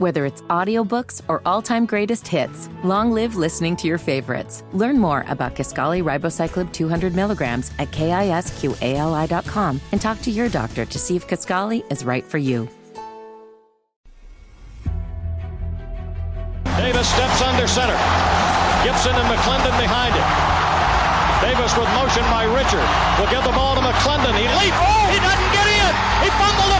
Whether it's audiobooks or all-time greatest hits, long live listening to your favorites. Learn more about Kisqali Ribociclib 200 milligrams at kisqali.com and talk to your doctor to see if Kisqali is right for you. Davis steps under center. Gibson and McClendon behind him. Davis with motion by Richard. Will give the ball to McClendon. He leaps. Oh, he doesn't get in. He fumbled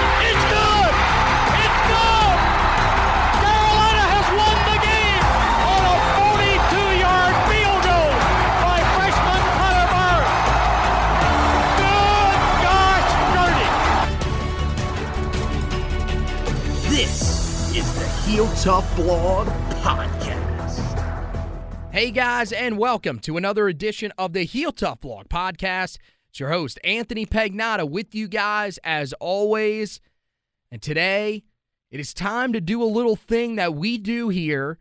Tough Blog Podcast. Hey guys, and welcome to another edition of the Heel Tough Blog Podcast. It's your host, Anthony Pagnotta, with you guys as always. And today, it is time to do a little thing that we do here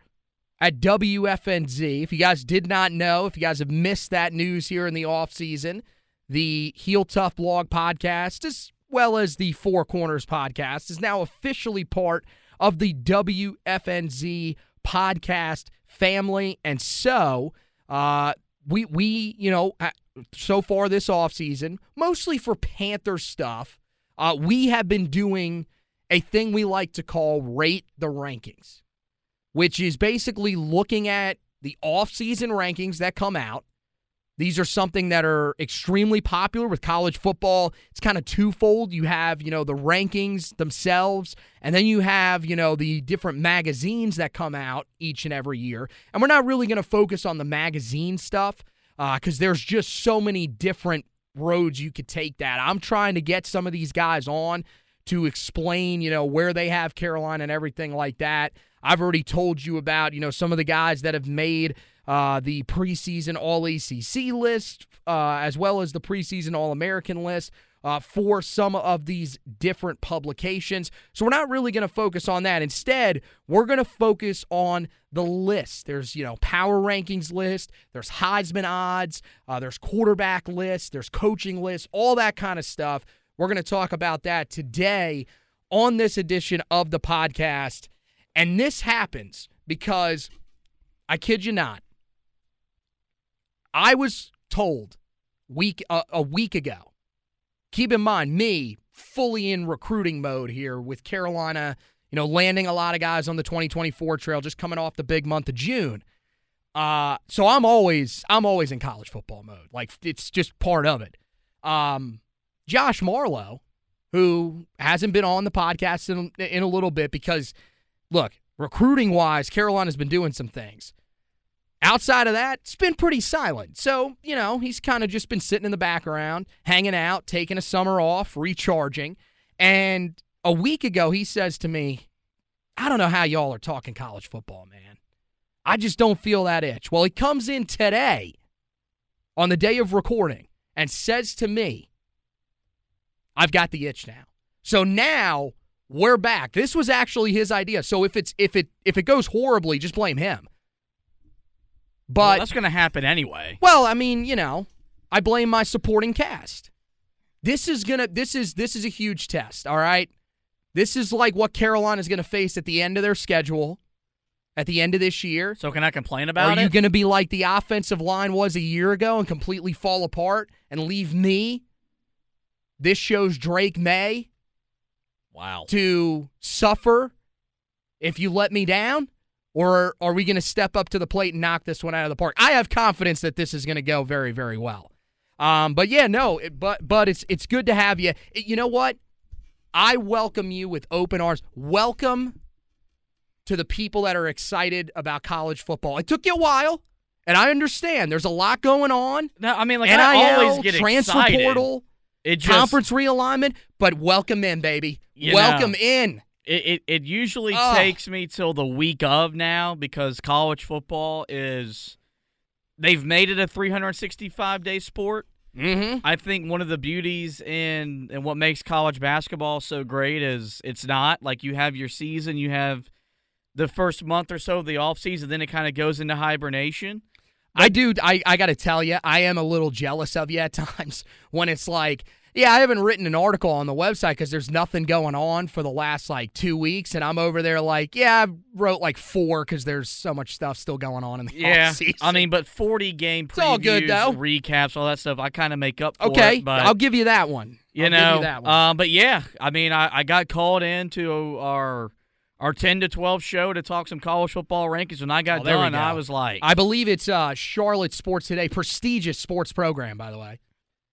at WFNZ. If you guys did not know, if you guys have missed that news here in the off season, the Heel Tough Blog Podcast, as well as the Four Corners Podcast, is now officially part of the WFNZ podcast family. And so, uh, we we you know uh, so far this offseason, mostly for Panther stuff, uh, we have been doing a thing we like to call rate the rankings, which is basically looking at the offseason rankings that come out. These are something that are extremely popular with college football. It's kind of twofold. You have, you know, the rankings themselves, and then you have, you know, the different magazines that come out each and every year. And we're not really going to focus on the magazine stuff because uh, there's just so many different roads you could take that. I'm trying to get some of these guys on to explain, you know, where they have Carolina and everything like that. I've already told you about, you know, some of the guys that have made uh, the preseason All ACC list, uh, as well as the preseason All American list. Uh, for some of these different publications. So we're not really going to focus on that. Instead, we're going to focus on the list. There's, you know, power rankings list, there's Heisman odds, uh, there's quarterback list, there's coaching list, all that kind of stuff. We're going to talk about that today on this edition of the podcast. And this happens because I kid you not, I was told week uh, a week ago. Keep in mind, me fully in recruiting mode here with Carolina, you know, landing a lot of guys on the 2024 trail, just coming off the big month of June. Uh, so I'm always I'm always in college football mode. Like it's just part of it. Um, Josh Marlowe, who hasn't been on the podcast in, in a little bit because, look, recruiting wise, Carolina's been doing some things. Outside of that, it's been pretty silent. So, you know, he's kind of just been sitting in the background, hanging out, taking a summer off, recharging. And a week ago, he says to me, I don't know how y'all are talking college football, man. I just don't feel that itch. Well, he comes in today on the day of recording and says to me, I've got the itch now. So now we're back. This was actually his idea. So if it's if it if it goes horribly, just blame him. But well, that's going to happen anyway. Well, I mean, you know, I blame my supporting cast. This is gonna this is this is a huge test, all right? This is like what Carolina is gonna face at the end of their schedule. at the end of this year? So can I complain about Are it? Are you going to be like the offensive line was a year ago and completely fall apart and leave me? This shows Drake Maye wow. to suffer if you let me down? Or are we going to step up to the plate and knock this one out of the park? I have confidence that this is going to go very, very well. Um, but yeah, no, it, but but it's it's good to have you. It- you know what? I welcome you with open arms. Welcome to the people that are excited about college football. It took you a while, and I understand. There's a lot going on. No, I mean like NIL, I always get transfer excited. portal, It just, conference realignment, but welcome in, baby. Welcome know. in. It, it it usually Ugh. takes me till the week of now because college football is they've made it a 365 day sport. Mm-hmm. I think one of the beauties in and what makes college basketball so great is it's not like you have your season, you have the first month or so of the off season, then it kind of goes into hibernation. I do. I, I got to tell you, I am a little jealous of you at times when it's like, yeah, I haven't written an article on the website because there's nothing going on for the last like two weeks, and I'm over there like, yeah, I wrote like four because there's so much stuff still going on in the Yeah, offseason. I mean, but 40 game previews, all good, though. recaps, all that stuff, I kind of make up for okay, it. But I'll give you that one. you I'll know, you that one. Uh, but yeah, I mean, I, I got called into our our 10 to 12 show to talk some college football rankings. When I got Oh, done, I was like, I believe it's uh, Charlotte Sports Today, prestigious sports program, by the way.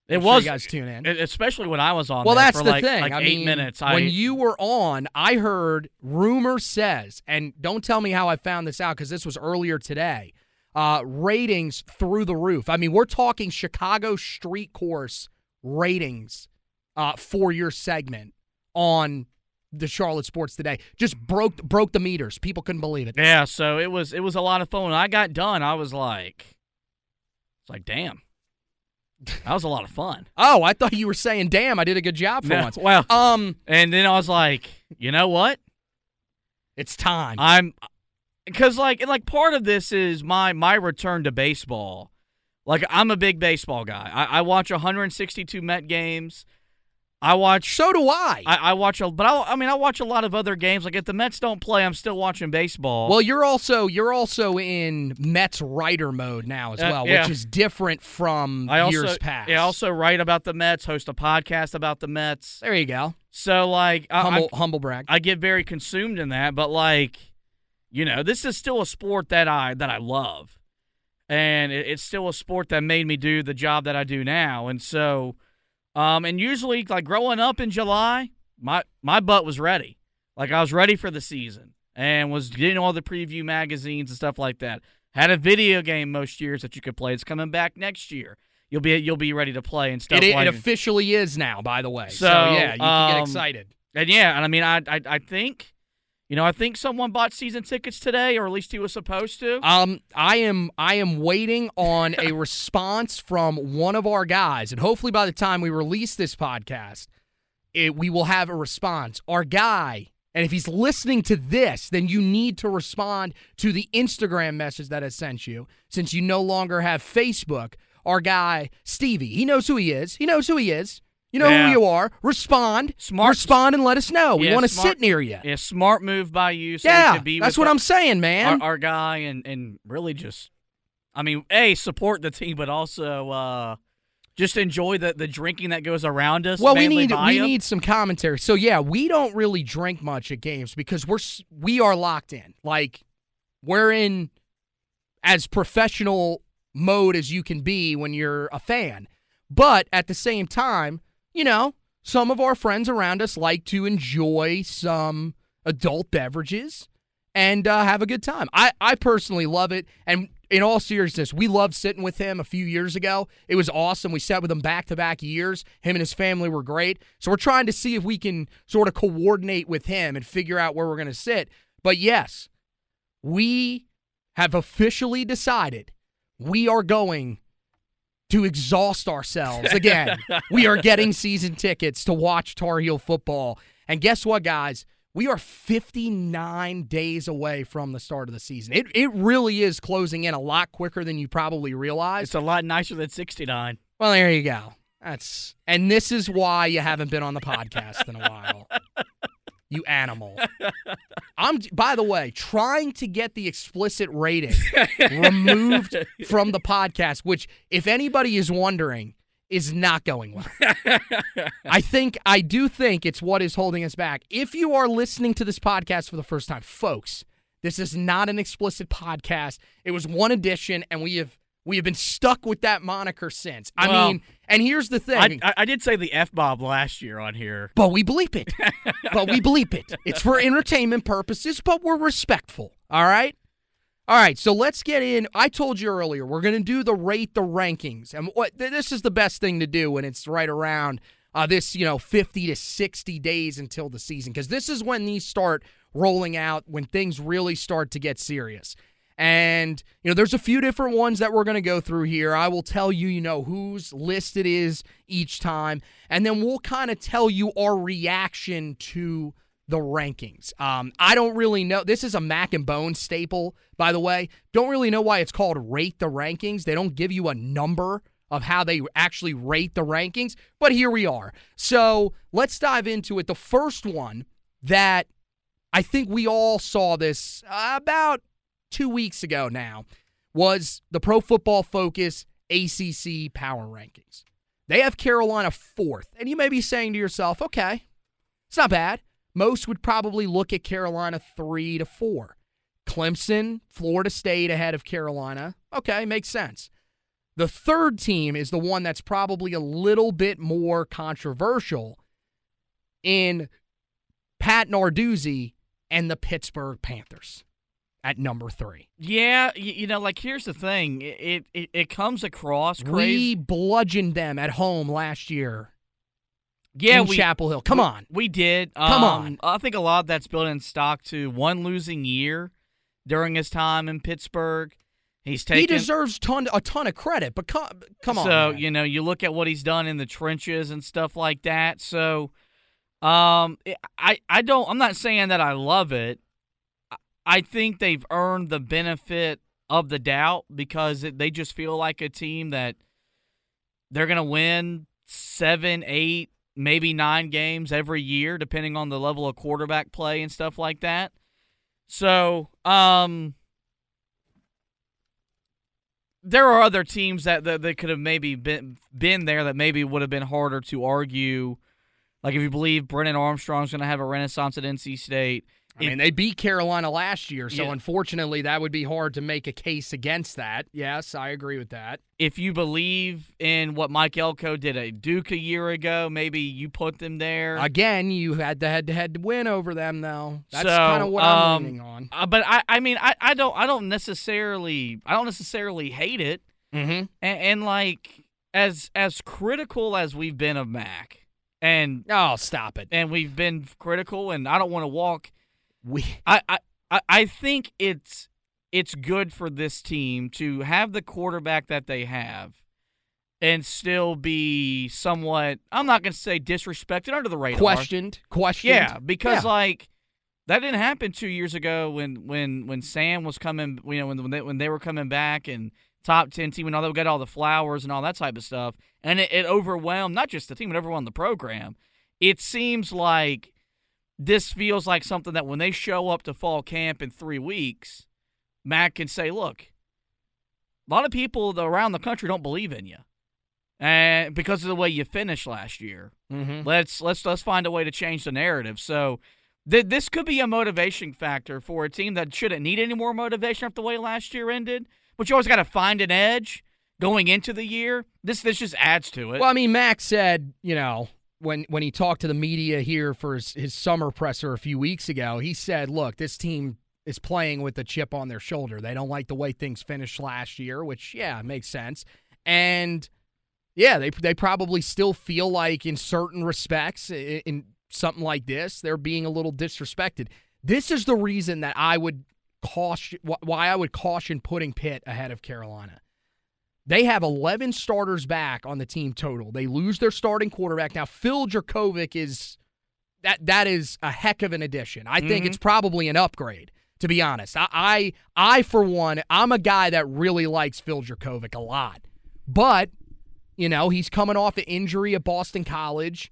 It I'm sure was you guys tune in. especially when I was on. Well, that's for the like, thing. Like I eight mean, minutes. I, when you were on, I heard rumor says, and don't tell me how I found this out because this was earlier today. Uh, ratings through the roof. I mean, we're talking Chicago street course ratings uh, for your segment on the Charlotte Sports Today. Just broke broke the meters. People couldn't believe it. yeah, so it was it was a lot of fun. When I got done, I was like, it's like, damn, that was a lot of fun. Oh, I thought you were saying, "Damn, I did a good job for No, once." well, Um, and then I was like, you know what? it's time. I'm because like and like part of this is my my return to baseball. Like I'm a big baseball guy. I, I watch 162 Met games. I watch. so do I. I, I watch a, but I, I mean, I watch a lot of other games. Like if the Mets don't play, I'm still watching baseball. Well, you're also you're also in Mets writer mode now as Uh, well, yeah. which is different from I also, years past. Yeah, I also write about the Mets, host a podcast about the Mets. there you go. So like, I, Humble I, humble brag. I get very consumed in that, but like, you know, this is still a sport that I that I love, and it, it's still a sport that made me do the job that I do now. And so, um, and usually, like growing up in July, my my butt was ready, like I was ready for the season, and was getting all the preview magazines and stuff like that. Had a video game most years that you could play. It's coming back next year. You'll be you'll be ready to play and stuff it, like it officially is now, by the way. So, So, yeah, you can get um, excited. And yeah, and I mean, I, I I think, you know, I think someone bought season tickets today, or at least he was supposed to. Um, I am I am waiting on a response from one of our guys, and hopefully by the time we release this podcast, it, we will have a response. Our guy, and if he's listening to this, then you need to respond to the Instagram message that I sent you, since you no longer have Facebook. Our guy Stevie, he knows who he is. He knows who he is. You know Yeah. who you are. Respond, Smart- respond, and let us know. We want to sit near you. yeah, smart move by you. So Yeah, that's what our- I'm saying, man. Our, our guy, and and really just, I mean, a support the team, but also uh, just enjoy the the drinking that goes around us. Well, we need we need some commentary. So yeah, we don't really drink much at games because we're we are locked in. Like we're in as professional mode as you can be when you're a fan. But at the same time, you know, some of our friends around us like to enjoy some adult beverages and uh, have a good time. I, I personally love it. And in all seriousness, we loved sitting with him a few years ago. It was awesome. We sat with him back to back years. Him and his family were great. So we're trying to see if we can sort of coordinate with him and figure out where we're going to sit. But yes, we have officially decided we are going to exhaust ourselves again. we are getting season tickets to watch Tar Heel football. And guess what, guys? We are 59 days away from the start of the season. It, it really is closing in a lot quicker than you probably realize. It's a lot nicer than 69. Well, there you go. That's and this is why you haven't been on the podcast in a while. you animal. I'm by the way, trying to get the explicit rating removed from the podcast, which if anybody is wondering, is not going well. I think I do think it's what is holding us back. If you are listening to this podcast for the first time, folks, this is not an explicit podcast. It was one edition and we have we have been stuck with that moniker since. I Well, mean, and here's the thing. I, I, did say the f bomb last year on here. But we bleep it. but we bleep it. It's for entertainment purposes, but we're respectful. All right? All right, so let's get in. I told you earlier, we're going to do the rate the rankings. And what this is the best thing to do when it's right around uh, this, you know, 50 to 60 days until the season because this is when these start rolling out when things really start to get serious. And, you know, there's a few different ones that we're going to go through here. I will tell you, you know, whose list it is each time. And then we'll kind of tell you our reaction to the rankings. Um, I don't really know. This is a Mac and Bone staple, by the way. Don't really know why it's called Rate the Rankings. They don't give you a number of how they actually rate the rankings, but here we are. So let's dive into it. The first one that I think we all saw this about two weeks ago now was the Pro Football Focus ACC Power Rankings. They have Carolina fourth. And you may be saying to yourself, okay, it's not bad. Most would probably look at Carolina three to four. Clemson, Florida State ahead of Carolina. Okay, makes sense. The third team is the one that's probably a little bit more controversial in Pat Narduzzi and the Pittsburgh Panthers at number three. Yeah, you, know, like here's the thing. It it, it comes across We bludgeoned them at home last year yeah, in we Chapel Hill. Come we- on. We did. Come Um, on. I think a lot of that's built in stock to one losing year during his time in Pittsburgh. He's taken. he deserves ton a ton of credit, but come, come on. So man. you know, you look at what he's done in the trenches and stuff like that. So, um, I I don't. I'm not saying that I love it. I- think they've earned the benefit of the doubt because they just feel like a team that they're gonna win seven, eight, maybe nine games every year, depending on the level of quarterback play and stuff like that. So, um, there are other teams that, that, that could have maybe been been there that maybe would have been harder to argue. Like if you believe Brennan Armstrong's going to have a renaissance at NC State. I mean, they beat Carolina last year, so Yeah. unfortunately, that would be hard to make a case against that. Yes, I agree with that. If you believe in what Mike Elko did at Duke a year ago, maybe you put them there. Again, you had the head-to-head win over them, though. That's So, kind of what I'm um, leaning on. Uh, but I, I mean, I, I don't, I don't necessarily, I don't necessarily hate it. Mm-hmm. And, and like as as critical as we've been of Mac, and Oh, stop it. and we've been critical, and I don't want to walk. We I, I- I think it's it's good for this team to have the quarterback that they have, and still be somewhat. I'm not going to say disrespected under the radar. questioned, questioned. Yeah, because Yeah. like that didn't happen two years ago when when when Sam was coming. You know when when they, when they were coming back and top ten team and all they got all the flowers and all that type of stuff, and it, it overwhelmed not just the team but everyone in the program. It seems like this feels like something that when they show up to fall camp in three weeks, Matt can say, "Look, a lot of people around the country don't believe in you." And because of the way you finished last year, Mm-hmm. Let's let's let's find a way to change the narrative. So th- this could be a motivation factor for a team that shouldn't need any more motivation after the way last year ended. But you always got to find an edge going into the year. This this just adds to it. Well, I mean, Max said, you know, when when he talked to the media here for his, his summer presser a few weeks ago, he said, "Look, this team is playing with a chip on their shoulder. They don't like the way things finished last year, which yeah, makes sense. And yeah, they they probably still feel like in certain respects in, in something like this, they're being a little disrespected. This is the reason that I would caution why I would caution putting Pitt ahead of Carolina. They have 11 starters back on the team total. They lose their starting quarterback. Now, Phil Jurkovec is that that is a heck of an addition. I think Mhm. it's probably an upgrade, to be honest. I, I I for one, I'm a guy that really likes Phil Jurkovec a lot. But, you know, he's coming off an injury at Boston College.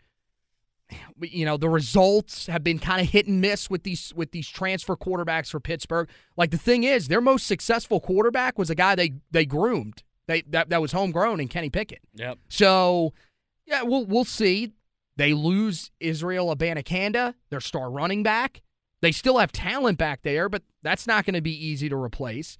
you know the results have been kind of hit and miss with these with these transfer quarterbacks for Pittsburgh. Like the thing is, their most successful quarterback was a guy they they groomed. They that that was homegrown in Kenny Pickett. Yep. So yeah, we'll we'll see. They lose Israel Abanikanda, their star running back. They still have talent back there, but that's not going to be easy to replace.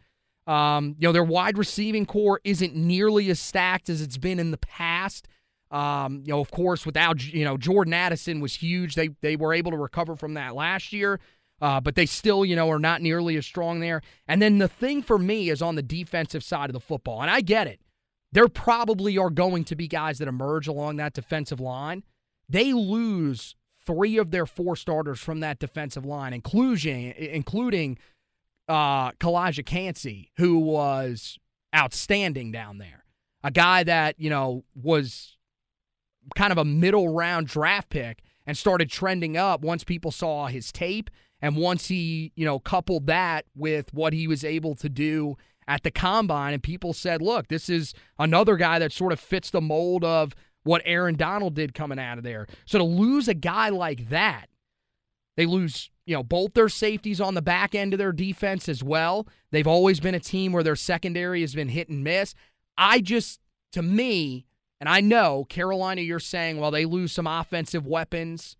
Um, you know, their wide receiving core isn't nearly as stacked as it's been in the past. Um, you know, of course, without you know Jordan Addison was huge. They they were able to recover from that last year, uh, but they still you know are not nearly as strong there. And then the thing for me is on the defensive side of the football, and I get it. There probably are going to be guys that emerge along that defensive line. They lose three of their four starters from that defensive line, including including uh, Calijah Kancey, who was outstanding down there. A guy that you know was kind of a middle round draft pick and started trending up once people saw his tape and once he, you know, coupled that with what he was able to do at the combine and people said, "Look, this is another guy that sort of fits the mold of what Aaron Donald did coming out of there." So to lose a guy like that, they lose, you know, both their safeties on the back end of their defense as well. They've always been a team where their secondary has been hit and miss. I just to me, and I know Carolina, you're saying, well, they lose some offensive weapons.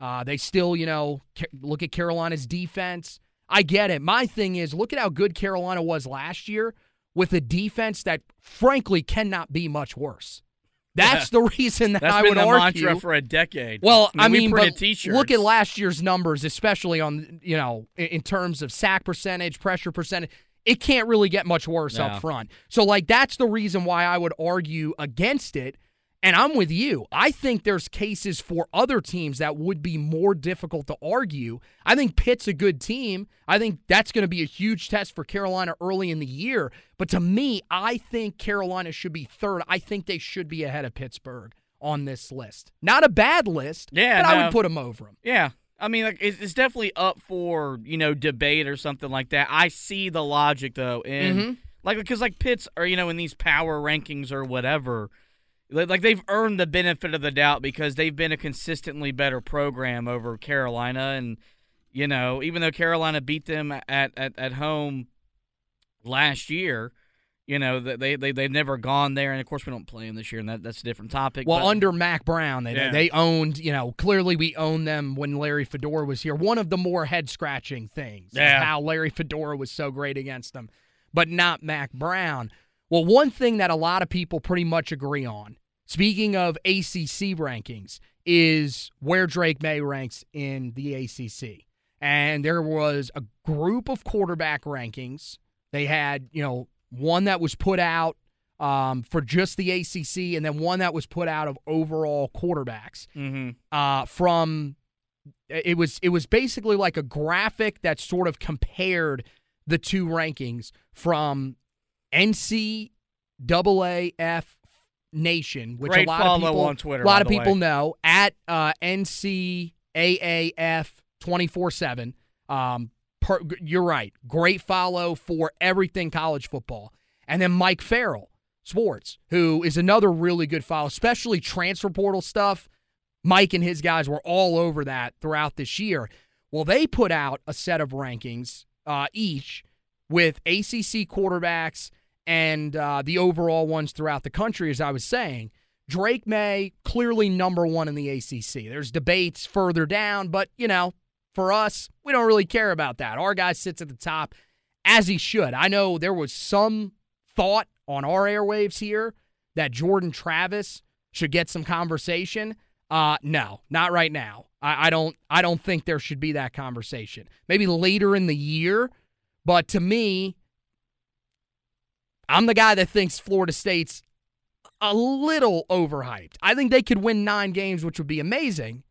Uh, they still, you know, look at Carolina's defense. I get it. My thing is, look at how good Carolina was last year with a defense that, frankly, cannot be much worse. That's yeah. the reason that That's I been would the argue mantra for a decade. Well, I mean, I mean t-shirts. look at last year's numbers, especially on you know in, in terms of sack percentage, pressure percentage it can't really get much worse up front. So, like, that's the reason why I would argue against it. And I'm with you. I think there's cases for other teams that would be more difficult to argue. I think Pitt's a good team. I think that's going to be a huge test for Carolina early in the year. But to me, I think Carolina should be third. I think they should be ahead of Pittsburgh on this list. Not a bad list, yeah, but no. I would put them over them. Yeah, I mean, like it's, definitely up for you know debate or something like that. I see the logic though, and mm-hmm. like because like Pitts are you know in these power rankings or whatever, like they've earned the benefit of the doubt because they've been a consistently better program over Carolina, and you know even though Carolina beat them at at, at home last year, you know they they they've never gone there, and of course we don't play them this year, and that, that's a different topic. Well, but, under Mack Brown, they Yeah. they owned. You know, clearly we owned them when Larry Fedora was here. One of the more head scratching things, is Yeah. how Larry Fedora was so great against them, but not Mack Brown. Well, one thing that a lot of people pretty much agree on, speaking of ACC rankings, is where Drake Maye ranks in the ACC. And there was a group of quarterback rankings. They had, you know, one that was put out um, for just the ACC, and then one that was put out of overall quarterbacks. Mm-hmm. Uh, from it was it was basically like a graphic that sort of compared the two rankings from NCAAF Nation, which Great a lot of people on Twitter, a lot of people way. know at uh, NCAAF twenty four seven. Um, you're right. Great follow for everything college football. And then Mike Farrell, sports, who is another really good follow, especially transfer portal stuff. Mike and his guys were all over that throughout this year. Well, they put out a set of rankings uh, each with ACC quarterbacks and uh, the overall ones throughout the country, as I was saying. Drake Maye, clearly number one in the ACC. There's debates further down, but, you know, for us, we don't really care about that. Our guy sits at the top as he should. I know there was some thought on our airwaves here that Jordan Travis should get some conversation. Uh, no, not right now. I, I don't. I don't think there should be that conversation. Maybe later in the year, but to me, I'm the guy that thinks Florida State's a little overhyped. I think they could win nine games, which would be amazing.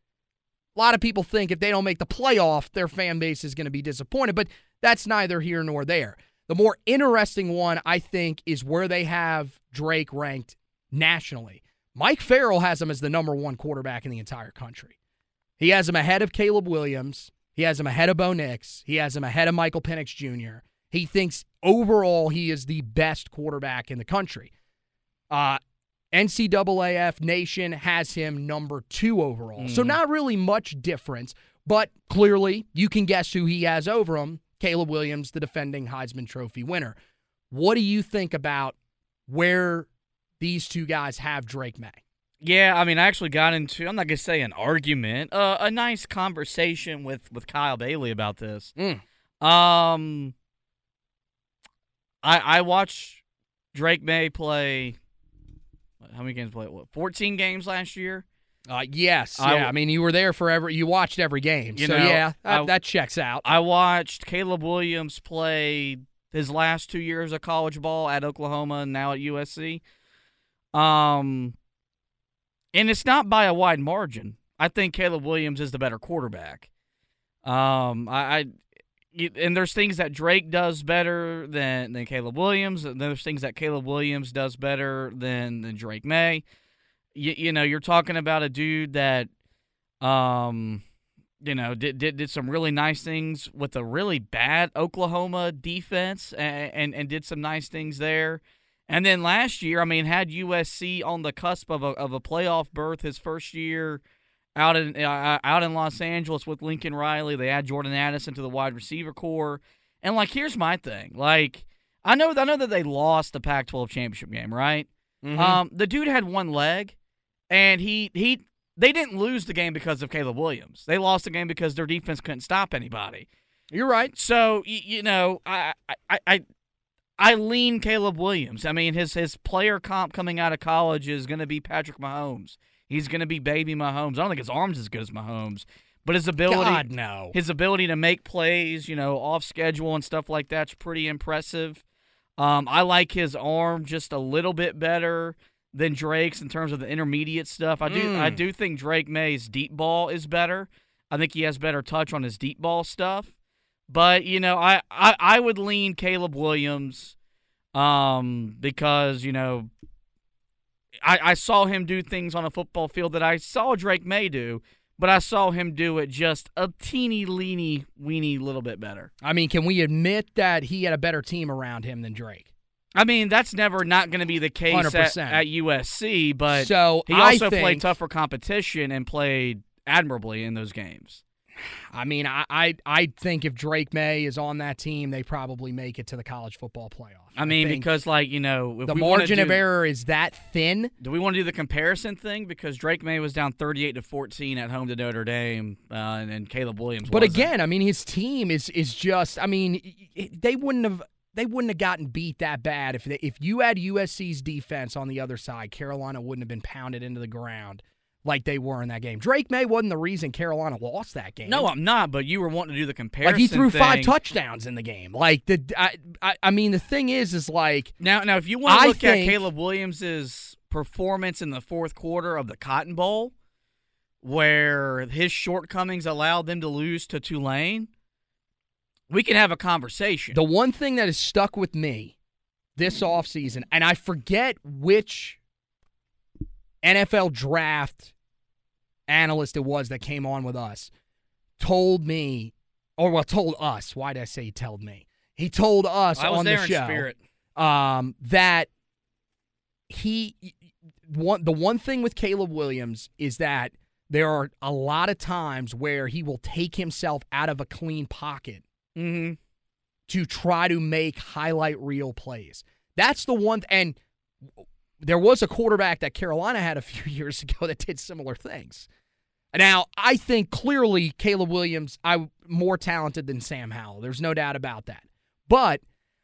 A lot of people think if they don't make the playoff, their fan base is going to be disappointed, but that's neither here nor there. The more interesting one, I think, is where they have Drake ranked nationally. Mike Farrell has him as the number one quarterback in the entire country. He has him ahead of Caleb Williams. He has him ahead of Bo Nix. He has him ahead of Michael Penix Jr. He thinks overall he is the best quarterback in the country. Uh, NCAAF Nation has him number two overall. So Mm. not really much difference, but clearly you can guess who he has over him. Caleb Williams, the defending Heisman Trophy winner. What do you think about where these two guys have Drake Maye? Yeah, I mean, I actually got into I'm not gonna say an argument, uh, a nice conversation with with Kyle Bailey about this. Mm. Um, I I watched Drake Maye play. How many games played? What, 14 games last year. Uh, yes, I- yeah. I mean, you were there for every. You watched every game, so know, yeah, that, I- that checks out. I watched Caleb Williams play his last two years of college ball at Oklahoma and now at USC. Um, and it's not by a wide margin. I think Caleb Williams is the better quarterback. Um, I, I and there's things that Drake does better than than Caleb Williams, and there's things that Caleb Williams does better than than Drake Maye. You, you know, you're talking about a dude that, um, you know, did, did did some really nice things with a really bad Oklahoma defense, and, and and did some nice things there. And then last year, I mean, had USC on the cusp of a of a playoff berth his first year out in uh, out in Los Angeles with Lincoln Riley. They add Jordan Addison to the wide receiver core. And like, here's my thing. Like, I know I know that they lost the Pac-12 championship game, right? Mhm. Um, the dude had one leg, and he he they didn't lose the game because of Caleb Williams. They lost the game because their defense couldn't stop anybody. You're right. So y- you know, I I I I lean Caleb Williams. I mean, his his player comp coming out of college is going to be Patrick Mahomes. He's going to be baby Mahomes. I don't think his arms as good as Mahomes, but his ability God no. his ability to make plays, you know, off schedule and stuff like that's pretty impressive. Um, I like his arm just a little bit better than Drake's in terms of the intermediate stuff. I do I Mm. do think Drake Maye's deep ball is better. I think he has better touch on his deep ball stuff. But, you know, I, I, I would lean Caleb Williams um, because, you know, I, I saw him do things on a football field that I saw Drake Maye do, but I saw him do it just a teeny, leany, weeny little bit better. I mean, can we admit that he had a better team around him than Drake? I mean, that's never not going to be the case at, at USC, but so he also think, played tougher competition and played admirably in those games. I mean, I, I I think if Drake Maye is on that team, they probably make it to the college football playoff. I mean, think because like you know, if the margin do, of error is that thin. Do we want to do the comparison thing because Drake Maye was down thirty-eight to fourteen at home to Notre Dame, uh, and, and Caleb Williams. But wasn't. again, I mean, his team is is just. I mean, they wouldn't have they wouldn't have gotten beat that bad if they, if you had USC's defense on the other side. Carolina wouldn't have been pounded into the ground like they were in that game. Drake Maye wasn't the reason Carolina lost that game. no, I'm not. But you were wanting to do the comparison. like he threw five touchdowns in the game. Like the I, I I mean the thing is is like Now, now, if you want to look at Caleb Williams's performance in the fourth quarter of the Cotton Bowl, where his shortcomings allowed them to lose to Tulane, we can have a conversation. the one thing that has stuck with me this offseason, and I forget which NFL draft analyst it was that came on with us, told me, or well, told us. Why did I say he told me? He told us I was on there the in show spirit. um, that he one the one thing with Caleb Williams is that there are a lot of times where he will take himself out of a clean pocket Mm-hmm. to try to make highlight reel plays. That's the one and there was a quarterback that Carolina had a few years ago that did similar things. Now, I think clearly Caleb Williams I more talented than Sam Howell. There's no doubt about that. But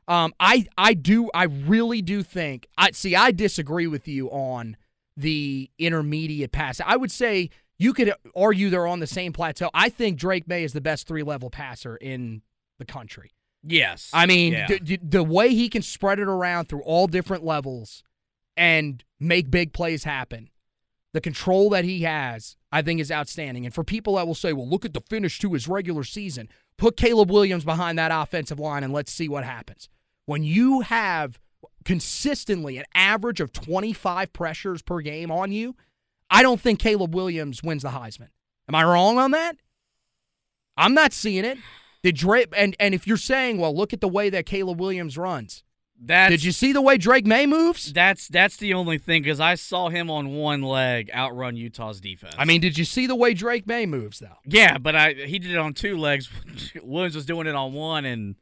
um, I I do I really do think I see I disagree with you on the intermediate pass. I would say you could argue they're on the same plateau. I think Drake Maye is the best three level passer in the country. Yes. I mean, Yeah. d- d- the way he can spread it around through all different levels and make big plays happen, the control that he has, I think, is outstanding. And for people that will say, well, look at the finish to his regular season, put Caleb Williams behind that offensive line and let's see what happens. When you have consistently an average of 25 pressures per game on you, I don't think Caleb Williams wins the Heisman. Am I wrong on that? I'm not seeing it. Did and and if you're saying, well, look at the way that Caleb Williams runs, That's Did you see the way Drake Maye moves? That's that's the only thing because I saw him on one leg outrun Utah's defense. I mean, did you see the way Drake Maye moves though? yeah, but I he did it on two legs. Williams was doing it on one, and,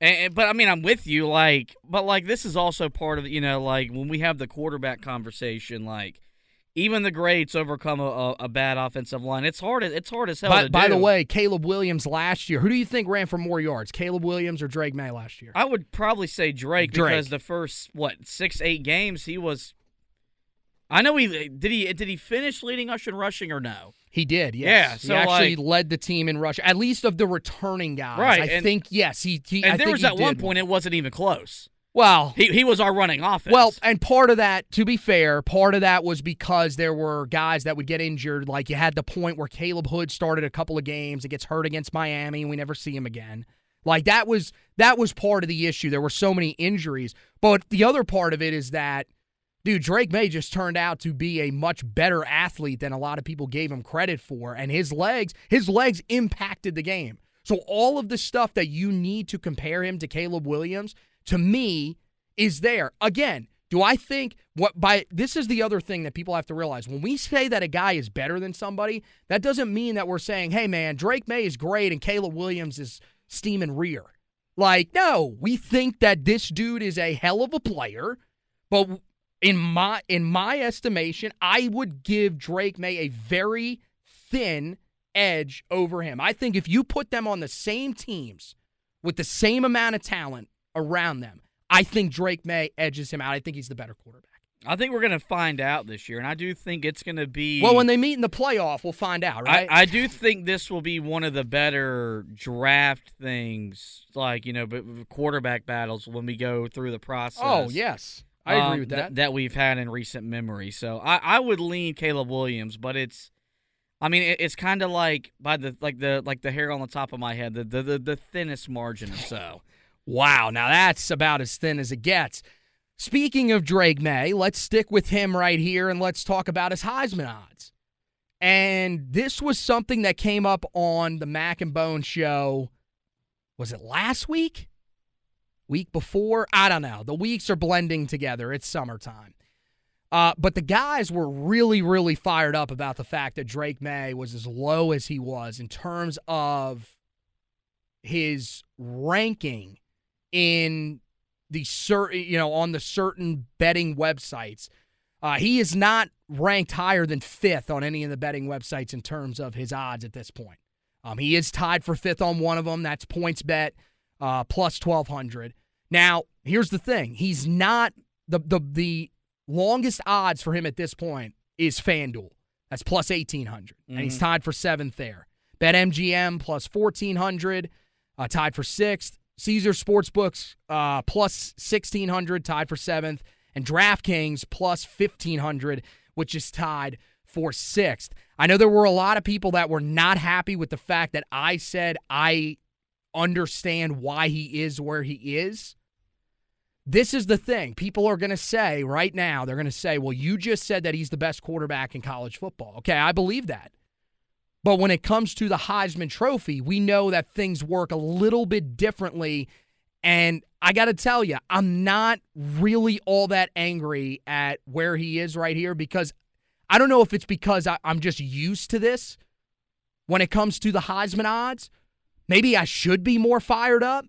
and but I mean, I'm with you. Like, but like this is also part of you know, like when we have the quarterback conversation, like. Even the greats overcome a, a, bad offensive line. It's hard. It's hard as hell. By, by the way, Caleb Williams last year. Who do you think ran for more yards, Caleb Williams or Drake Maye last year? I would probably say Drake, Drake. because the first what six eight games he was. I know he did he did he finish leading us in rushing or no? He did, Yeah, so, he actually like- led the team in rush, at least of the returning guys. Right, I and- think yes. He, he I And there think was at one point it wasn't even close. Well, He he was our running offense. Well, and part of that, to be fair, part of that was because there were guys that would get injured. Like you had the point where Caleb Hood started a couple of games, it gets hurt against Miami, and we never see him again. Like that was that was part of the issue. There were so many injuries. But the other part of it is that, dude, Drake Maye just turned out to be a much better athlete than a lot of people gave him credit for. And his legs, his legs impacted the game. So all of the stuff that you need to compare him to Caleb Williams, to me, is there. Again, do I think what by this is the other thing that people have to realize. When we say that a guy is better than somebody, that doesn't mean that we're saying, hey man, Drake Maye is great and Caleb Williams is steaming rear. Like, no, we think that this dude is a hell of a player, but in my in my estimation, I would give Drake Maye a very thin edge over him. I think if you put them on the same teams with the same amount of talent around them, I think Drake Maye edges him out. I think he's the better quarterback. I think we're gonna find out this year, and I do think it's gonna be. Well, when they meet in the playoff, we'll find out, right? I, I do think this will be one of the better draft things, like you know, quarterback battles when we go through the process. oh, yes. I agree um, with th- that. that we've had in recent memory. So I, I would lean Caleb Williams, but it's, I mean, it's kind of like by the like the like the hair on the top of my head, the the the, the thinnest margin or so. Wow, now that's about as thin as it gets. Speaking of Drake Maye, let's stick with him right here and let's talk about his Heisman odds. And this was something that came up on the Mac and Bone show. Was it last week? Week before? I don't know. The weeks are blending together. It's summertime. Uh, but the guys were really, really fired up about the fact that Drake Maye was as low as he was in terms of his ranking in the certain, you know, on the certain betting websites. Uh, he is not ranked higher than fifth on any of the betting websites in terms of his odds at this point. Um, he is tied for fifth on one of them. That's PointsBet uh, plus twelve hundred. Now, here's the thing: he's not the the the longest odds for him at this point is FanDuel. That's plus eighteen and he's tied for seventh there. BetMGM plus fourteen hundred, uh, tied for sixth. Caesar Sportsbooks uh, plus sixteen hundred, tied for seventh, and DraftKings plus fifteen hundred, which is tied for sixth. I know there were a lot of people that were not happy with the fact that I said I understand why he is where he is. This is the thing. People are going to say right now, they're going to say, well, you just said that he's the best quarterback in college football. Okay, I believe that. But when it comes to the Heisman Trophy, we know that things work a little bit differently. And I got to tell you, I'm not really all that angry at where he is right here because I don't know if it's because I, I'm just used to this when it comes to the Heisman odds. Maybe I should be more fired up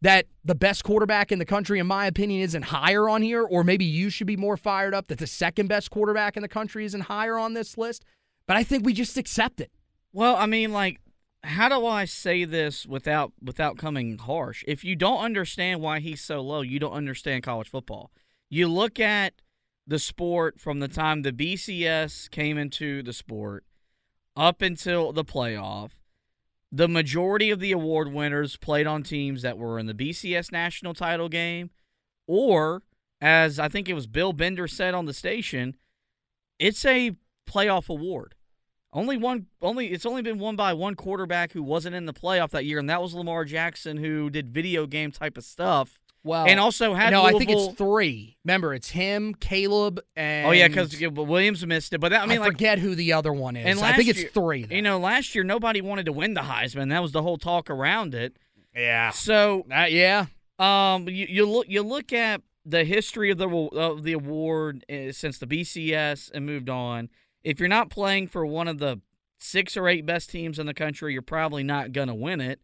that the best quarterback in the country, in my opinion, isn't higher on here, or maybe you should be more fired up that the second best quarterback in the country isn't higher on this list. But I think we just accept it. Well, I mean, like, how do I say this without without coming harsh? If you don't understand why he's so low, you don't understand college football. You look at the sport from the time the BCS came into the sport up until the playoff. The majority of the award winners played on teams that were in the BCS national title game, or as I think it was Bill Bender said on the station, it's a playoff award. Only one, only it's only been won by one quarterback who wasn't in the playoff that year, and that was Lamar Jackson, who did video game type of stuff, Well, and also had no, I think it's three. Remember, it's him, Caleb, and Oh yeah, because Williams missed it, but that, I I, mean, like, forget who the other one is. and I think it's year- three. though. you know, last year nobody wanted to win the Heisman. That was the whole talk around it. yeah, So Uh, yeah. Um, you, you look you look at the history of the of the award uh, since the BCS and moved on. If you're not playing for one of the six or eight best teams in the country, you're probably not gonna win it.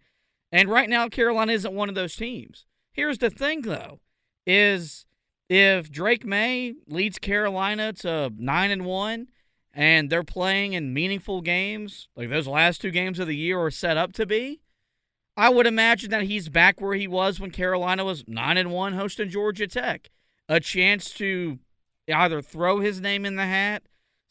And right now, Carolina isn't one of those teams. Here's the thing, though, is if Drake Maye leads Carolina to nine and one, and they're playing in meaningful games, like those last two games of the year are set up to be, I would imagine that he's back where he was when Carolina was nine and one hosting Georgia Tech. A chance to either throw his name in the hat,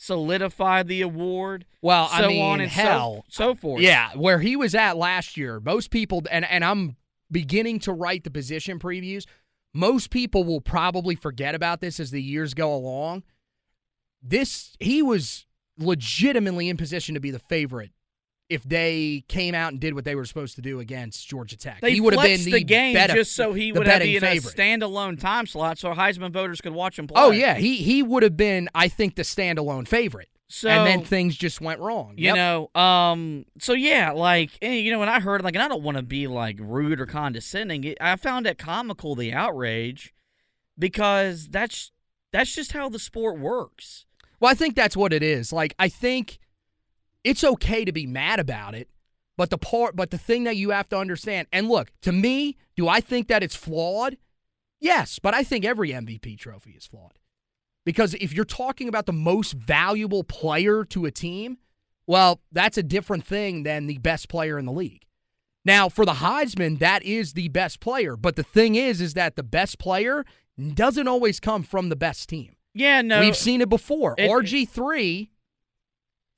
solidify the award. Well, so I mean, on and hell, so, so forth. Yeah, where he was at last year, most people, and and I'm beginning to write the position previews. Most people will probably forget about this as the years go along. This he was legitimately in position to be the favorite if they came out and did what they were supposed to do against Georgia Tech. They he would have been the, the game just so he would have been in a standalone time slot, so Heisman voters could watch him play. Oh yeah, he he would have been, I think, the standalone favorite. So and then things just went wrong. You Yep. know, um, so yeah, like eh, you know, when I heard like, and I don't want to be like rude or condescending. I found it comical the outrage because that's that's just how the sport works. Well, I think that's what it is. Like, I think it's okay to be mad about it, but the part, but the thing that you have to understand, and look, to me, do I think that it's flawed? Yes, but I think every MVP trophy is flawed. Because if you're talking about the most valuable player to a team, well, that's a different thing than the best player in the league. Now, for the Heisman, that is the best player, but the thing is is that the best player doesn't always come from the best team. Yeah, no, We've seen it before. It- RG3,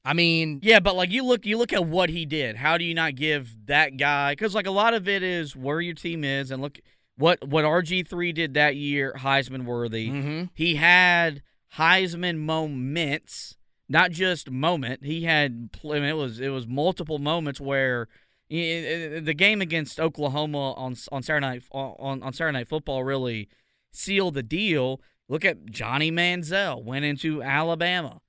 I mean, Yeah, but like you look, you look at what he did. How do you not give that guy? Because like a lot of it is where your team is, and look what what RG three did that year, Heisman worthy. Mhm. He had Heisman moments, not just moment. He had I mean, it was it was multiple moments where the game against Oklahoma on on Saturday night on on Saturday night football really sealed the deal. Look at Johnny Manziel went into Alabama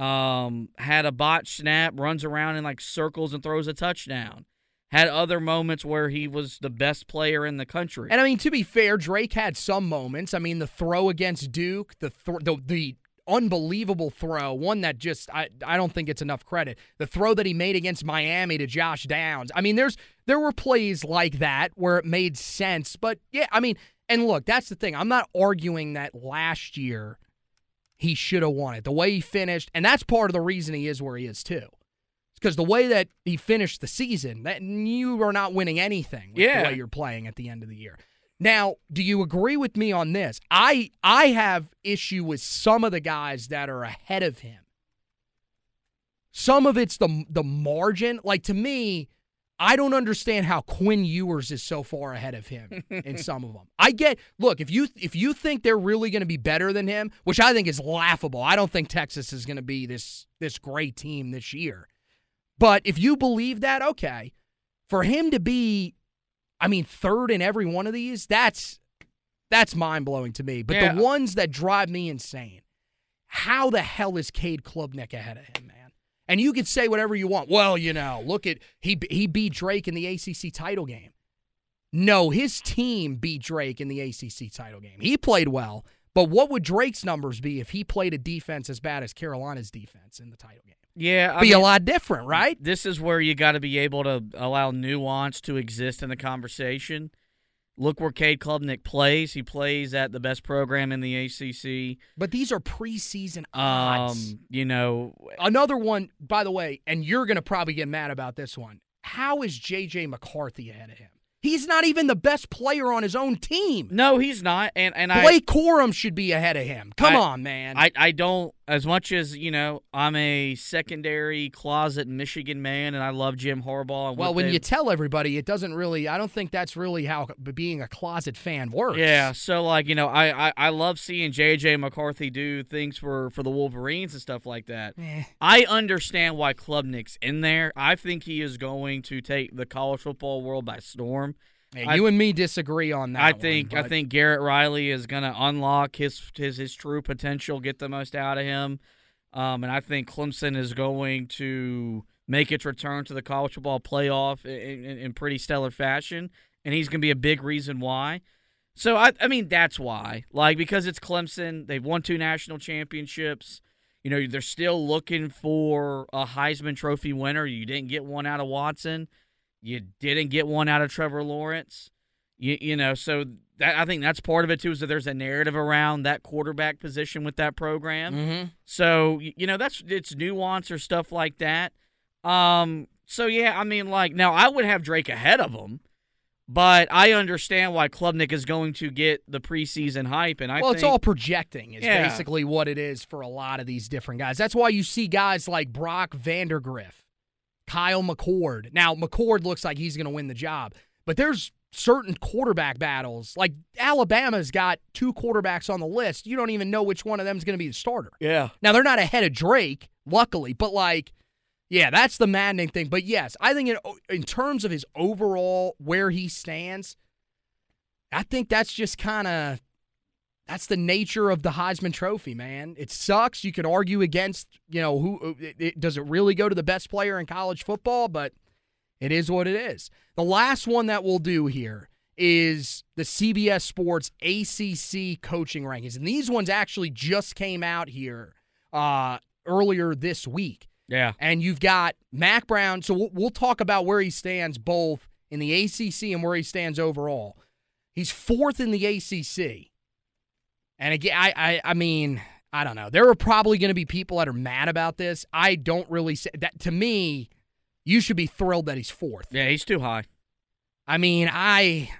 um, had a botch snap, runs around in like circles and throws a touchdown. Had other moments where he was the best player in the country. and I mean to be fair, Drake had some moments. I mean, the throw against Duke, the th- the, the unbelievable throw, one that just I I don't think it's enough credit. The throw that he made against Miami to Josh Downs. I mean, there's there were plays like that where it made sense, but yeah, I mean, and look, that's the thing. I'm not arguing that last year he should have won it. The way he finished, and that's part of the reason he is where he is too. Because the way that he finished the season, that you are not winning anything with Yeah. the way you're playing at the end of the year. Now, do you agree with me on this? I I have issue with some of the guys that are ahead of him. Some of it's the the margin. Like to me, I don't understand how Quinn Ewers is so far ahead of him in some of them. I get look, if you if you think they're really going to be better than him, which I think is laughable. I don't think Texas is going to be this this great team this year. But if you believe that, okay. For him to be I mean third in every one of these, that's that's mind-blowing to me. But Yeah. the ones that drive me insane. How the hell is Cade Klubnik ahead of him, man? And you could say whatever you want. Well, you know, look at he he beat Drake in the ACC title game. No, his team beat Drake in the ACC title game. He played well, but what would Drake's numbers be if he played a defense as bad as Carolina's defense in the title game? yeah, I Be a lot different, right? This is where you got to be able to allow nuance to exist in the conversation. Look where Cade Klubnik plays. He plays at the best program in the ACC. But these are preseason odds. Um, you know, Another one, by the way, and you're going to probably get mad about this one. How is JJ McCarthy ahead of him? He's not even the best player on his own team. no, he's not. And and I Blake Corum should be ahead of him. Come I- on, man. I, I don't as much as you know I'm a secondary closet Michigan man and I love Jim Harbaugh. And well, when they've- you tell everybody, it doesn't really. I don't think that's really how being a closet fan works. yeah, so like you know I, I I love seeing JJ McCarthy do things for for the Wolverines and stuff like that. Eh. I understand why Klubnik's in there. I think he is going to take the college football world by storm. Hey, I- you and me disagree on that. I one, think I think Garrett Riley is going to unlock his his his true potential, get the most out of him, um, and I think Clemson is going to make its return to the college football playoff in, in, in pretty stellar fashion. and he's going to be a big reason why. So I, I mean, that's why. Like because it's Clemson, they've won two national championships. You know, they're still looking for a Heisman Trophy winner. You didn't get one out of Watson. You didn't get one out of Trevor Lawrence. You, you know, so that I think that's part of it too. Is that there's a narrative around that quarterback position with that program. Mm-hmm. So you know that's it's nuance or stuff like that. Um. So yeah, I mean, like now I would have Drake ahead of him, but I understand why Klubnik is going to get the preseason hype, and I well, think, it's all projecting is Yeah. basically what it is for a lot of these different guys. That's why you see guys like Brock Vandagriff, Kyle McCord. Now McCord looks like he's going to win the job, but there's certain quarterback battles. Like Alabama's got two quarterbacks on the list. You don't even know which one of them is going to be the starter. yeah. Now they're not ahead of Drake, luckily, but like, yeah, that's the maddening thing. But yes, I think in oh, in terms of his overall where he stands, I think that's just kind of that's the nature of the Heisman Trophy, man. It sucks. You could argue against, you know, who it, it, does it really go to the best player in college football, but it is what it is. The last one that we'll do here is the CBS Sports ACC coaching rankings, and these ones actually just came out here uh, earlier this week. Yeah. And you've got Mack Brown. So we'll, we'll talk about where he stands both in the ACC and where he stands overall. He's fourth in the ACC. And again, I, I, I mean, I don't know. There are probably going to be people that are mad about this. I don't really say that. To me, you should be thrilled that he's fourth. Yeah, he's too high. I mean, I,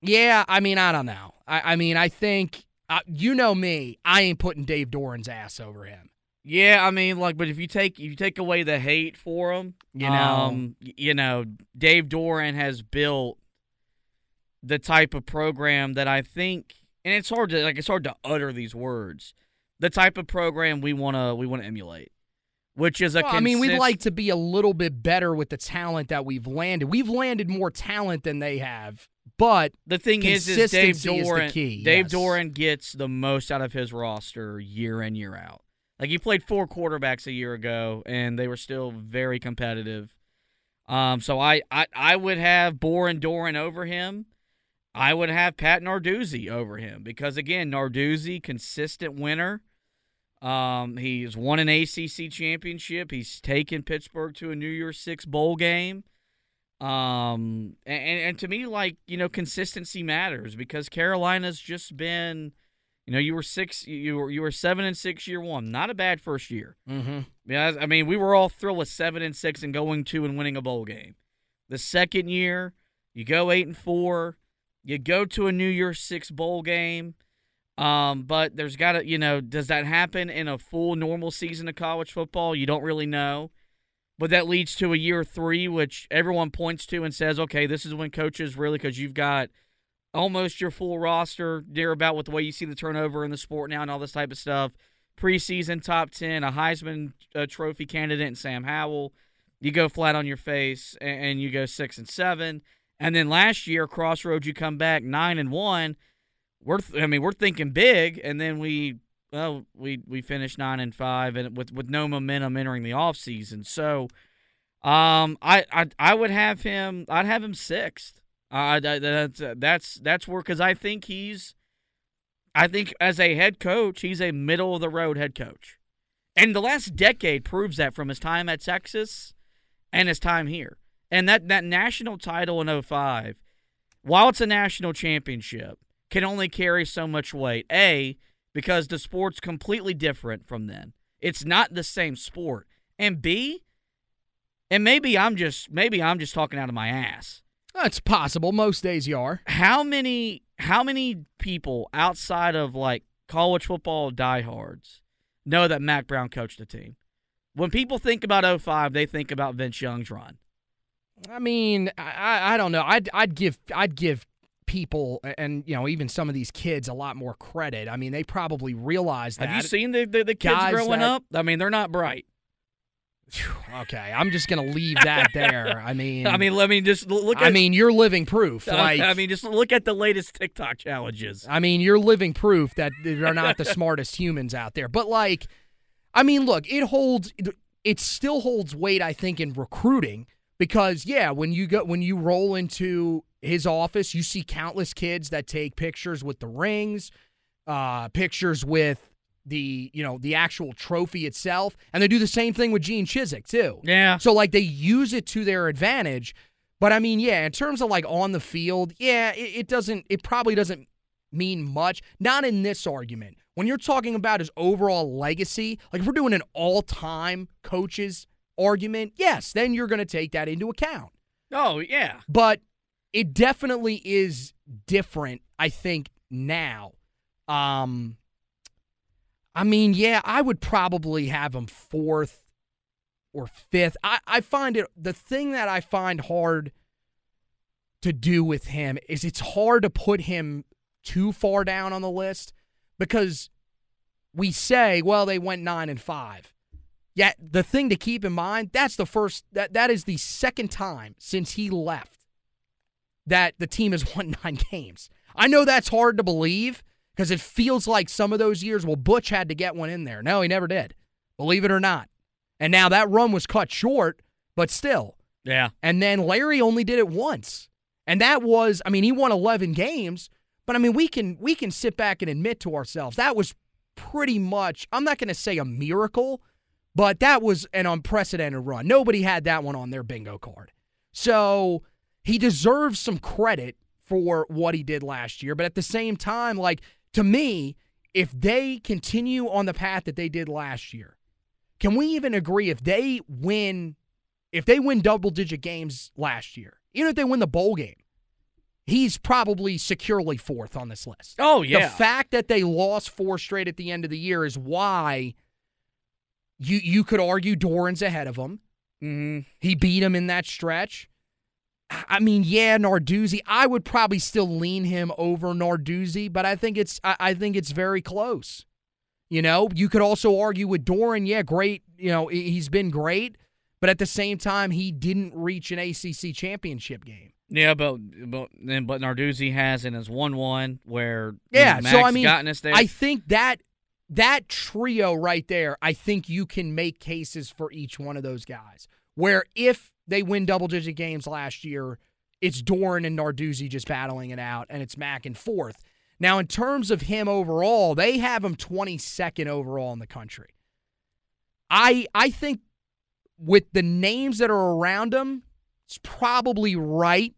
yeah, I mean, I don't know. I, I mean, I think, uh, you know me, I ain't putting Dave Doeren's ass over him. Yeah, I mean, like, but if you take if you take away the hate for him, You know. um, you know, Dave Doeren has built the type of program that I think, and it's hard to like, it's hard to utter these words. The type of program we wanna we wanna emulate, which is a. Well, I mean, we'd like to be a little bit better with the talent that we've landed. We've landed more talent than they have, but The thing is, is Dave is Doeren. key, Dave yes. Doeren gets the most out of his roster year in year out. Like he played four quarterbacks a year ago, and they were still very competitive. Um, so I, I, I would have Boren Doeren over him. I would have Pat Narduzzi over him because again, Narduzzi, consistent winner. Um, he's won an ACC championship. He's taken Pittsburgh to a New Year's Six bowl game. Um, and, and to me, like you know, consistency matters because Carolina's just been, you know, you were six, you were you were seven and six year one, not a bad first year. mm-hmm. Yeah, I mean, we were all thrilled with seven and six and going to and winning a bowl game. The second year, you go eight and four, you go to a New Year's Six bowl game. Um, but there's got to, you know, does that happen in a full normal season of college football? You don't really know. But that leads to a year three, which everyone points to and says, okay, this is when coaches really, because you've got almost your full roster, near about with the way you see the turnover in the sport now and all this type of stuff. Preseason top 10, a Heisman uh, Trophy candidate, and Sam Howell. You go flat on your face and, and you go six and seven. And then last year, Crossroads, you come back nine and one. We're, I mean, we're thinking big, and then we well, we we finished nine and five, and with with no momentum entering the off season. So, um, I I I would have him. I'd have him sixth. Uh, that, that's that's that's where because I think he's, I think as a head coach, he's a middle of the road head coach, and the last decade proves that from his time at Texas, and his time here, and that that national title in 05, while it's a national championship, can only carry so much weight. A because the sport's completely different from then. It's not the same sport. And B, and maybe I'm just maybe I'm just talking out of my ass. That's possible. Most days you are. How many how many people outside of like college football diehards know that Mack Brown coached the team? When people think about 05, they think about Vince Young's run. I mean, I, I- don't know. I'd I'd give I'd give people and you know even some of these kids a lot more credit. I mean, they probably realize that. Have you seen the the, the kids Guys growing that- up? I mean, they're not bright. Okay, I'm just gonna leave that there. I mean, I mean, let me just look at I mean, you're living proof. Like, I mean, just look at the latest TikTok challenges. I mean, you're living proof that they're not the smartest humans out there. But like, I mean, look, it holds. It still holds weight, I think, in recruiting because yeah, when you go when you roll into his office, you see countless kids that take pictures with the rings, uh, pictures with the you know the actual trophy itself, and they do the same thing with Gene Chizik too. Yeah. So like they use it to their advantage. But I mean, yeah, in terms of like on the field, yeah, it, it doesn't. It probably doesn't mean much. Not in this argument. When you're talking about his overall legacy, like if we're doing an all-time coaches argument, yes, then you're going to take that into account. Oh yeah. But it definitely is different, I think, now. Um I mean, yeah, I would probably have him fourth or fifth. I, I find it the thing that I find hard to do with him is it's hard to put him too far down on the list because we say, well, they went nine and five. Yet the thing to keep in mind, that's the first that that is the second time since he left that the team has won nine games. I know that's hard to believe because it feels like some of those years, well, Butch had to get one in there. No, he never did. Believe it or not. And now that run was cut short, but still. Yeah. And then Larry only did it once. And that was, I mean, he won 11 games, but I mean, we can we can sit back and admit to ourselves that was pretty much, I'm not going to say a miracle, but that was an unprecedented run. Nobody had that one on their bingo card. So, he deserves some credit for what he did last year, but at the same time, like to me, if they continue on the path that they did last year, can we even agree if they win if they win double digit games last year, even if they win the bowl game, he's probably securely fourth on this list. Oh yeah. The fact that they lost four straight at the end of the year is why you you could argue Doeren's ahead of him. hmm He beat him in that stretch. I mean, yeah, Narduzzi. I would probably still lean him over Narduzzi, but I think it's I, I think it's very close. You know, you could also argue with Doeren. Yeah, great. You know, he- he's been great, but at the same time, he didn't reach an ACC championship game. Yeah, but but then but Narduzzi has and has won one where Yeah, Max so I mean, gotten us there. I think that that trio right there, I think you can make cases for each one of those guys. Where if they win double digit games last year, it's Doeren and Narduzzi just battling it out, and it's Mack and fourth. Now, in terms of him overall, they have him 22nd overall in the country. I I think with the names that are around him, it's probably right.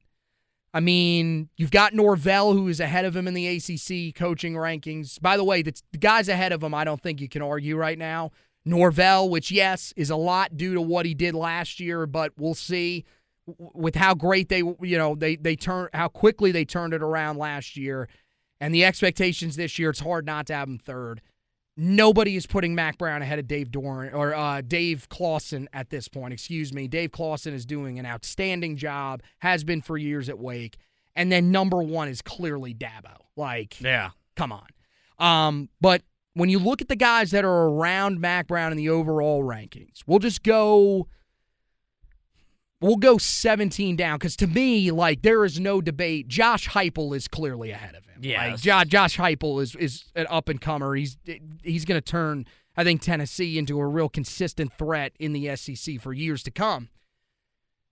I mean, you've got Norvell, who is ahead of him in the ACC coaching rankings. By the way, the, guys ahead of him, I don't think you can argue right now. Norvell, which, yes, is a lot due to what he did last year, but we'll see with how great they, you know, they, they turn, how quickly they turned it around last year. And the expectations this year, it's hard not to have him third. Nobody is putting Mack Brown ahead of Dave Doeren or uh, Dave Clawson at this point. Excuse me. Dave Clawson is doing an outstanding job, has been for years at Wake. And then number one is clearly Dabo. Like, yeah. come on. Um, but when you look at the guys that are around Mack Brown in the overall rankings, we'll just go. We'll go 17 down because to me, like there is no debate. Josh Heupel is clearly ahead of him. Yeah, like, Jo- Josh Heupel is is an up and comer. He's he's going to turn, I think, Tennessee into a real consistent threat in the SEC for years to come.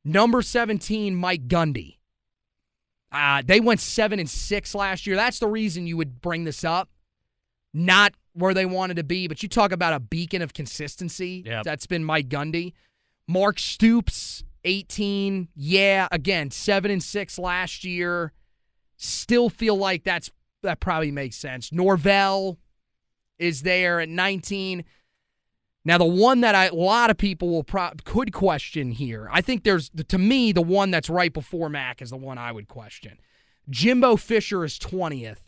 Number 17, Mike Gundy. Uh, they went seven and six last year. That's the reason you would bring this up. Not where they wanted to be, but you talk about a beacon of consistency. Yep. That's been Mike Gundy. Mark Stoops, 18. Yeah, again, seven and six last year. Still feel like that's that probably makes sense. Norvell is there at 19. Now, the one that I, a lot of people will pro- could question here, I think there's to me the one that's right before Mack is the one I would question. Jimbo Fisher is 20th,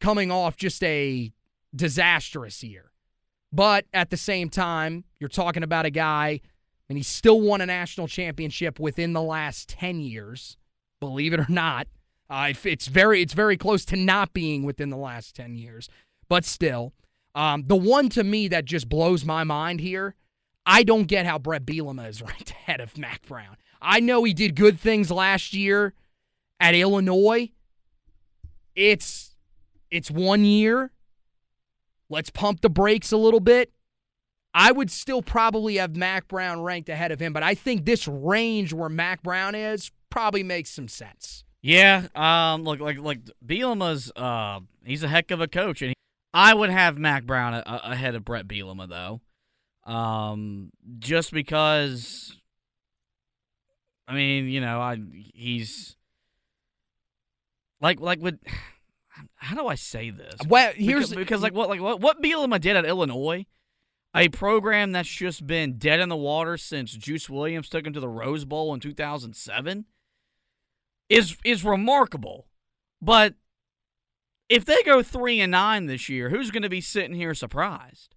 coming off just a disastrous year. But at the same time, you're talking about a guy, and he still won a national championship within the last 10 years, believe it or not. Uh, it's very it's very close to not being within the last 10 years, but still. Um, the one to me that just blows my mind here, I don't get how Bret Bielema is ranked ahead of Mack Brown. I know he did good things last year at Illinois. It's it's one year. Let's pump the brakes a little bit. I would still probably have Mack Brown ranked ahead of him, but I think this range where Mack Brown is probably makes some sense. Yeah, um, look, like like Bielema's, uh, he's a heck of a coach, and he, I would have Mack Brown a, a, ahead of Bret Bielema though, um, just because. I mean, you know, I he's like like with how do I say this? Well, here's because, because like what like what what Bielema did at Illinois, a program that's just been dead in the water since Juice Williams took him to the Rose Bowl in 2007 is is remarkable. But if they go 3 and 9 this year, who's going to be sitting here surprised?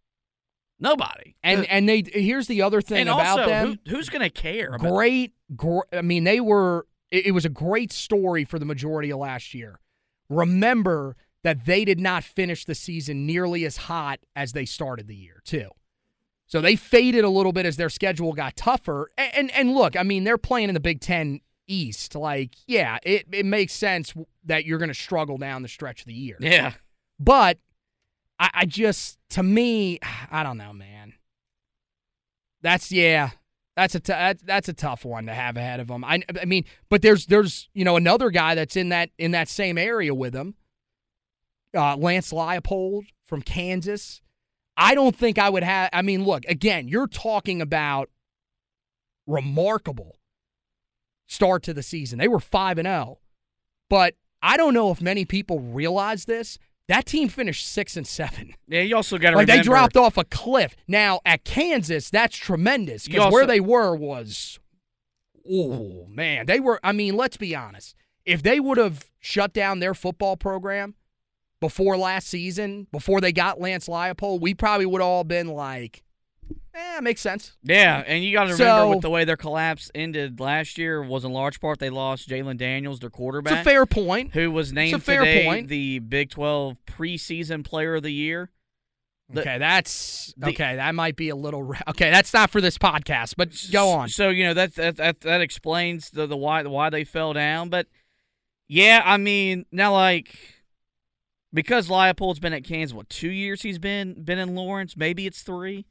Nobody. and and they here's the other thing and about also, them. who, who's going to care? About, great, gr- I mean, they were. It, it was a great story for the majority of last year. Remember that they did not finish the season nearly as hot as they started the year, too. So they faded a little bit as their schedule got tougher. And and, and look, I mean, they're playing in the Big Ten East. Like, yeah, it, it makes sense that you're going to struggle down the stretch of the year. Yeah. But I, I just, to me, I don't know, man. That's yeah, that's a t- that's a tough one to have ahead of them. I, I mean, but there's there's you know another guy that's in that in that same area with him, uh, Lance Leipold from Kansas. I don't think I would have. I mean, look again. You're talking about remarkable start to the season. They were five and zero, but I don't know if many people realize this. That team finished six and seven. Yeah, you also got to Like remember they dropped off a cliff. Now at Kansas, that's tremendous because where they were was, oh man, they were. I mean, let's be honest. If they would have shut down their football program before last season, before they got Lance Leipold, we probably would all been like, "Eh, makes sense." Yeah, and you got to remember So- with the way their collapse ended last year was in large part they lost Jalon Daniels, their quarterback. It's a fair point. who was named fair today point. the Big 12 preseason player of the year. The- okay, that's the- okay. That might be a little. Okay, that's not for this podcast, but go on. So you know that that that, that explains the the why why they fell down. But yeah, I mean now like because Leipold's been at Kansas, what two years he's been been in Lawrence? Maybe it's three.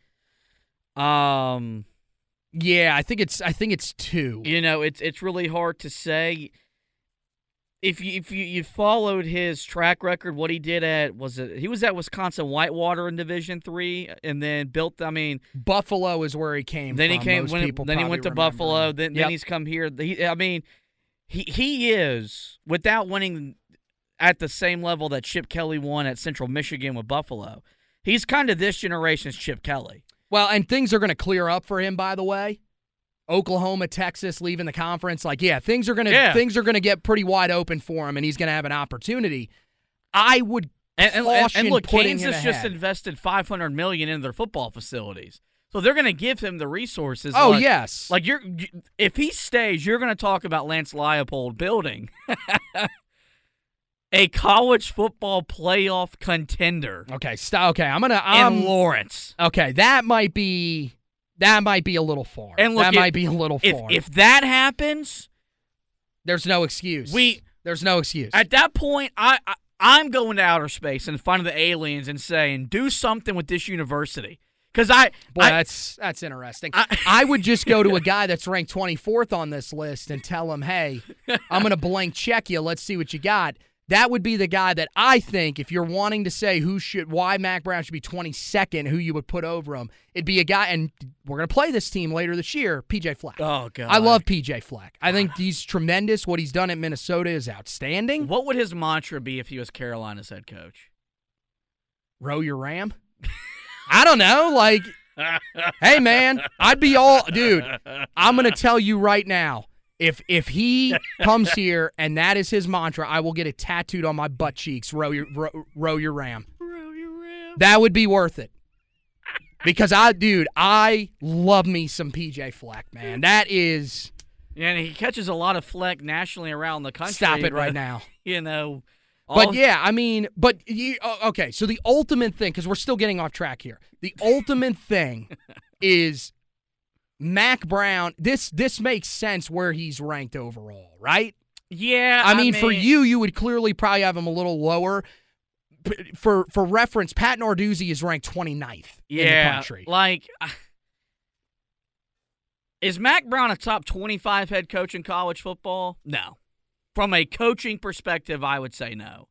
Um, Yeah, I think it's. I think it's two. you know it's it's really hard to say. If you if you, you followed his track record, what he did at was it he was at Wisconsin Whitewater in Division three, and then built. I mean, Buffalo is where he came. then he came when, then he went to Buffalo. him. Then Yep. then he's come here. He, I mean, he he is without winning at the same level that Chip Kelly won at Central Michigan with Buffalo. He's kind of this generation's Chip Kelly. Well, and things are going to clear up for him. By the way, Oklahoma, Texas, leaving the conference. Like, yeah, things are going to Yeah. things are going to get pretty wide open for him, and he's going to have an opportunity. I would And, and, and, and look, Kansas just invested five hundred million in their football facilities, so they're going to give him the resources. Oh like- yes, like you're if he stays, you're going to talk about Lance Leipold building a college football playoff contender okay, stop. Okay, I'm gonna. in I'm Lawrence. okay. That might be that might be a little far. And look, that if- might be a little If far. if that happens, There's no excuse. We- there's no excuse. at that point, I, I I'm going to outer space and finding the aliens and saying, do something with this university. Because I, Boy, I that's that's interesting. I- I, would just go to a guy that's ranked 24th on this list and tell him, "Hey, I'm going to blank check you. Let's see what you got." That would be the guy that I think, if you're wanting to say who should, why Mack Brown should be 22nd, who you would put over him, it'd be a guy. And we're going to play this team later this year, PJ Fleck. oh god, I love PJ Fleck. I think he's tremendous. What he's done at Minnesota is outstanding. What would his mantra be if he was Carolina's head coach? Row your ram. I don't know. Like, hey man, I'd be all dude. I'm gonna tell you right now. If if he comes here and that is his mantra, I will get it tattooed on my butt cheeks. Row your row, row your ram. That would be worth it. Because I, dude, I love me some PJ Fleck, man. That is Yeah, and he catches a lot of fleck nationally around the country. stop it right but, now. You know, But yeah, I mean, but you, okay. So the ultimate thing, because we're still getting off track here. The ultimate thing is Mack Brown. This this makes sense where he's ranked overall, right? yeah. I mean, for you, you would clearly probably have him a little lower. For for reference, Pat Narduzzi is ranked 29th in the yeah, country. like. Is Mack Brown a top 25 head coach in college football? No. from a coaching perspective, I would say no.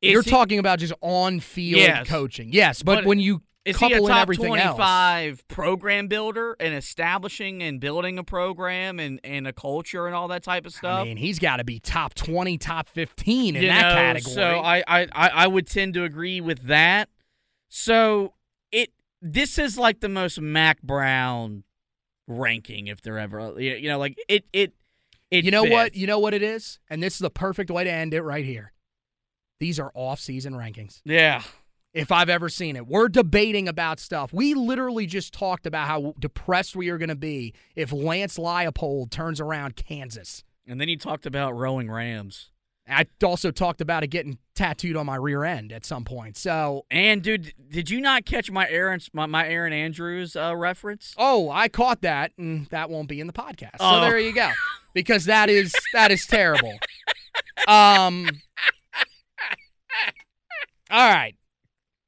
Is You're he- talking about just on field Yes. coaching. Yes, but, But when you Is he a top everything else. 25 program builder and establishing and building a program and, and a culture and all that type of stuff? I mean, he's got to be top 20, top 15 in you that know, category. So I, I, I would tend to agree with that. So it this is like the most Mack Brown ranking if there ever uh, you you know like it it it you know what? You know what it is? And this is the perfect way to end it right here. These are off-season rankings. yeah If I've ever seen it. We're debating about stuff. We literally just talked about how depressed we are going to be if Lance Leipold turns around Kansas. and then you talked about rowing Rams I also talked about it getting tattooed on my rear end at some point. So, and dude did you not catch my Erin my, my Erin Andrews uh, reference oh, I caught that, and that won't be in the podcast. So Oh. there you go, because that is that is terrible. Um. All right.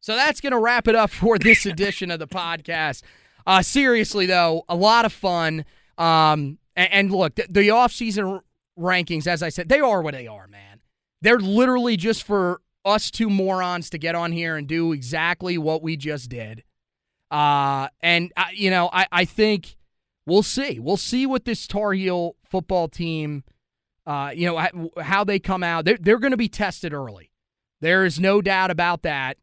So that's going to wrap it up for this edition of the podcast. Uh, seriously, though, a lot of fun. Um, and, and look, the, the offseason rankings, as I said, they are what they are, man. They're literally just for us two morons to get on here and do exactly what we just did. Uh, and, uh, you know, I, I think we'll see. We'll see what this Tar Heel football team, uh, you know, how, how they come out. They're, they're going to be tested early. There is no doubt about that.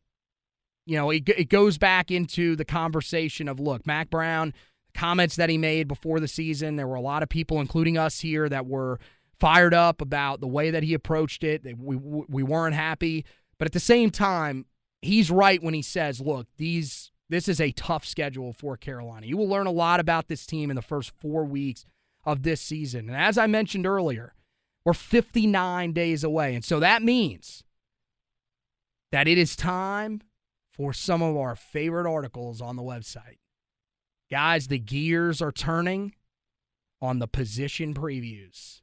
You know, it, it goes back into the conversation of look, Mack Brown, comments that he made before the season. There were a lot of people, including us here, that were fired up about the way that he approached it. We, we weren't happy. But at the same time, he's right when he says, look, these this is a tough schedule for Carolina. You will learn a lot about this team in the first four weeks of this season. And as I mentioned earlier, we're 59 days away. And so that means that it is time for some of our favorite articles on the website. Guys, the gears are turning on the position previews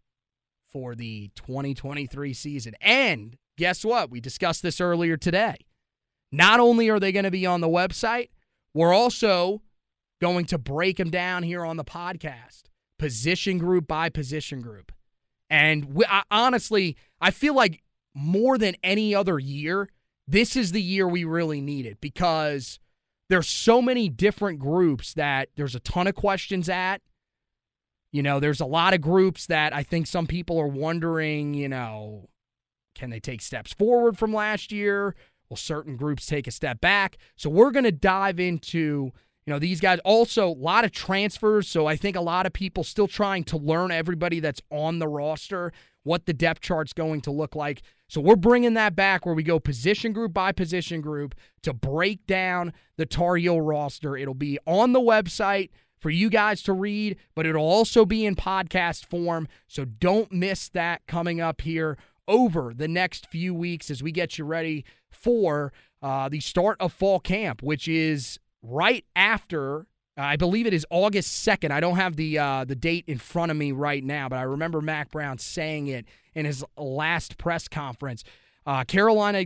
for the 2023 season. And guess what? We discussed this earlier today. Not only are they going to be on the website, we're also going to break them down here on the podcast, position group by position group. And we, I, honestly, I feel like more than any other year, this is the year we really need it because there's so many different groups that there's a ton of questions at. You know, there's a lot of groups that I think some people are wondering, you know, can they take steps forward from last year? Will certain groups take a step back? So we're going to dive into, you know, these guys. Also, a lot of transfers. So I think a lot of people still trying to learn everybody that's on the roster, what the depth chart's going to look like. So we're bringing that back where we go position group by position group to break down the Tar Heel roster. It'll be on the website for you guys to read, but it'll also be in podcast form. So don't miss that coming up here over the next few weeks as we get you ready for uh, the start of fall camp, which is right after. I believe it is August second. I don't have the uh, the date in front of me right now, but I remember Mack Brown saying it in his last press conference. Uh, Carolina,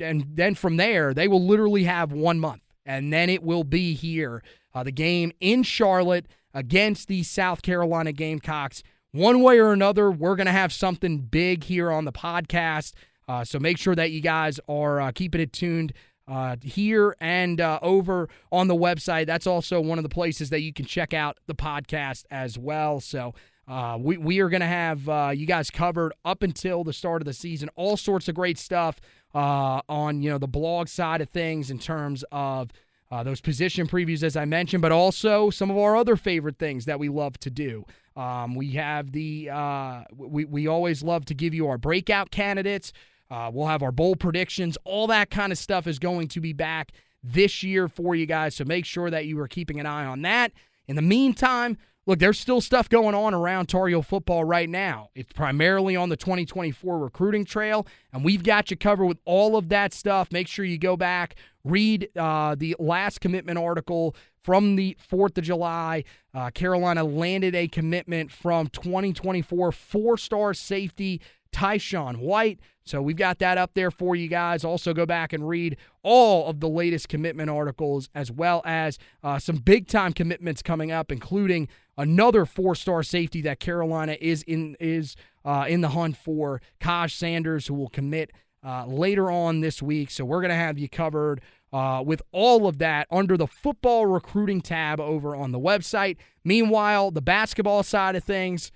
and then from there, they will literally have one month, and then it will be here. Uh, the game in Charlotte against the South Carolina Gamecocks. One way or another, we're going to have something big here on the podcast. Uh, so make sure that you guys are uh, keeping it tuned uh, here and uh, over on the website. That's also one of the places that you can check out the podcast as well. So uh, we, we are going to have uh, you guys covered up until the start of the season. All sorts of great stuff uh, on you know the blog side of things in terms of uh, those position previews, as I mentioned, but also some of our other favorite things that we love to do. Um, we have the uh, we we always love to give you our breakout candidates. Uh, we'll have our bowl predictions. All that kind of stuff is going to be back this year for you guys. So make sure that you are keeping an eye on that. In the meantime, look, there's still stuff going on around Tar football right now. It's primarily on the 2024 recruiting trail, and we've got you covered with all of that stuff. Make sure you go back, read uh, the last commitment article from the 4th of July. Uh, Carolina landed a commitment from 2024 four star safety Tyshawn White. So we've got that up there for you guys. Also, go back and read all of the latest commitment articles, as well as uh, some big time commitments coming up, including another four star safety that Carolina is in is uh, in the hunt for Kaj Sanders, who will commit uh, later on this week. So we're going to have you covered uh, with all of that under the football recruiting tab over on the website. Meanwhile, the basketball side of things,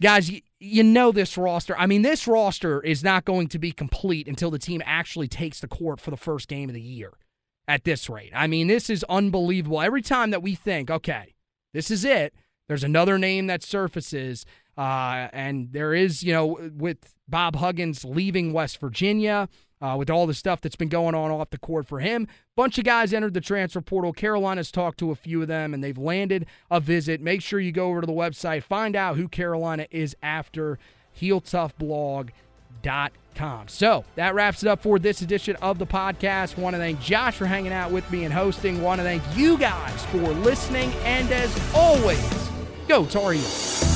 guys, you, know this roster. I mean, this roster is not going to be complete until the team actually takes the court for the first game of the year at this rate. I mean, this is unbelievable. Every time that we think, okay, this is it, there's another name that surfaces. Uh, and there is, you know, with Bob Huggins leaving West Virginia, uh, with all the stuff that's been going on off the court for him. Bunch of guys entered the transfer portal. Carolina's talked to a few of them, and they've landed a visit. Make sure you go over to the website, find out who Carolina is after. HeelToughBlog.com. So that wraps it up for this edition of the podcast. Want to thank Josh for hanging out with me and hosting. Want to thank you guys for listening, and as always, go Tar Heels.